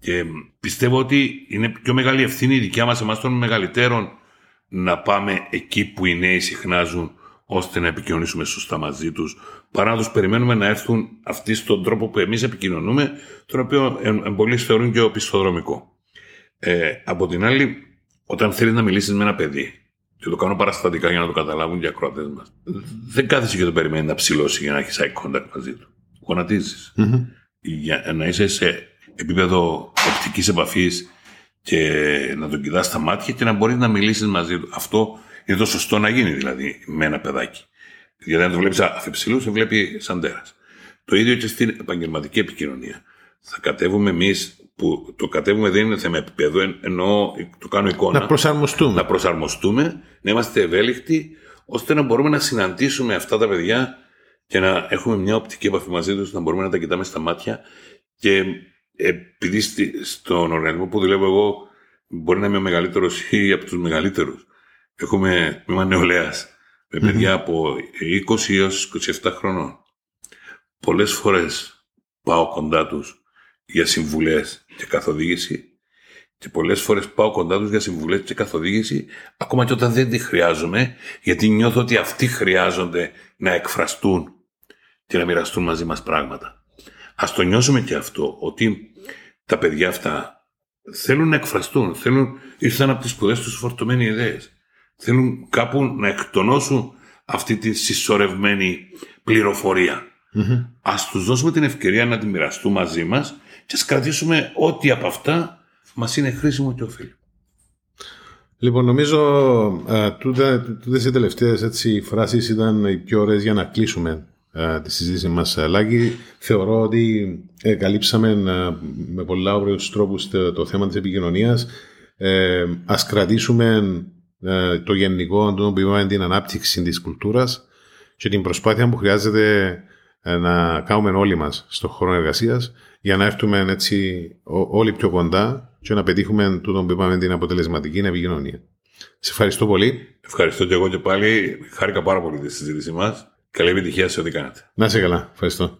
Και πιστεύω ότι είναι πιο μεγάλη ευθύνη η δικιά μας, εμάς των μεγαλύτερων, να πάμε εκεί που οι νέοι συχνάζουν ώστε να επικοινωνήσουμε σωστά μαζί τους, παρά να τους περιμένουμε να έρθουν αυτοί στον τρόπο που εμείς επικοινωνούμε, τον οποίο πολλοίς θεωρούν και οπισθοδρομικό. Ε, από την άλλη, όταν θέλεις να μιλήσεις με ένα παιδί, και το κάνω παραστατικά για να το καταλάβουν και οι ακροατές μας, δεν κάθεσαι και το περιμένεις να ψηλώσει για να έχεις eye contact μαζί του. Γονατίζεις. Mm-hmm. Για να είσαι σε επίπεδο οπτικής επαφής και να τον κοιτάς στα μάτια και να μπορείς να μιλήσεις μαζί του. Αυτό είναι το σωστό να γίνει δηλαδή με ένα παιδάκι. Γιατί αν το βλέπεις αφιψηλούς, σε βλέπει σαν τέρας. Το ίδιο και στην επαγγελματική επικοινωνία. Θα κατέβουμε εμείς, που το κατέβουμε δεν είναι θέμα επίπεδο, εννοώ το κάνω εικόνα. Να προσαρμοστούμε. Να προσαρμοστούμε, να είμαστε ευέλικτοι, ώστε να μπορούμε να συναντήσουμε αυτά τα παιδιά και να έχουμε μια οπτική επαφή μαζί τους, να μπορούμε να τα κοιτάμε στα μάτια. Και επειδή στον οργανισμό που δουλεύω εγώ, μπορεί να είμαι ο μεγαλύτερος ή από τους μεγαλύτερους. Έχουμε τμήμα νεολαίας με παιδιά από 20 έως 27 χρονών. Πολλές φορές πάω κοντά τους για συμβουλές και καθοδήγηση και πολλές φορές πάω κοντά τους για συμβουλές και καθοδήγηση ακόμα και όταν δεν τη χρειάζομαι γιατί νιώθω ότι αυτοί χρειάζονται να εκφραστούν και να μοιραστούν μαζί μας πράγματα. Ας το νιώσουμε και αυτό ότι τα παιδιά αυτά θέλουν να εκφραστούν, θέλουν, ήρθαν από τις σπουδές τους φορτωμένοι ιδέες. Θέλουν κάπου να εκτονώσουν αυτή τη συσσωρευμένη πληροφορία. Mm-hmm. Ας τους δώσουμε την ευκαιρία να τη μοιραστούν μαζί μας και ας κρατήσουμε ό,τι από αυτά μας είναι χρήσιμο και οφείλει. Λοιπόν, νομίζω ε, τούτες οι τελευταίες έτσι, φράσεις ήταν οι πιο ωραίες για να κλείσουμε ε, τη συζήτηση μας, Λάκη. Θεωρώ ότι ε, καλύψαμε ε, με πολλά ωραίους τρόπους το, το θέμα της επικοινωνίας. Ε, ας κρατήσουμε ε, το γενικό, το που είπαμε, την ανάπτυξη της κουλτούρας και την προσπάθεια που χρειάζεται ε, να κάνουμε όλοι μας στον χώρο εργασίας για να έρθουμε έτσι όλοι πιο κοντά και να πετύχουμε τούτο που είπαμε την αποτελεσματική επικοινωνία. Σε ευχαριστώ πολύ. Ευχαριστώ και εγώ και πάλι. Χάρηκα πάρα πολύ τη συζήτησή μας. Καλή επιτυχία σε ό,τι κάνετε. Να είσαι καλά. Ευχαριστώ.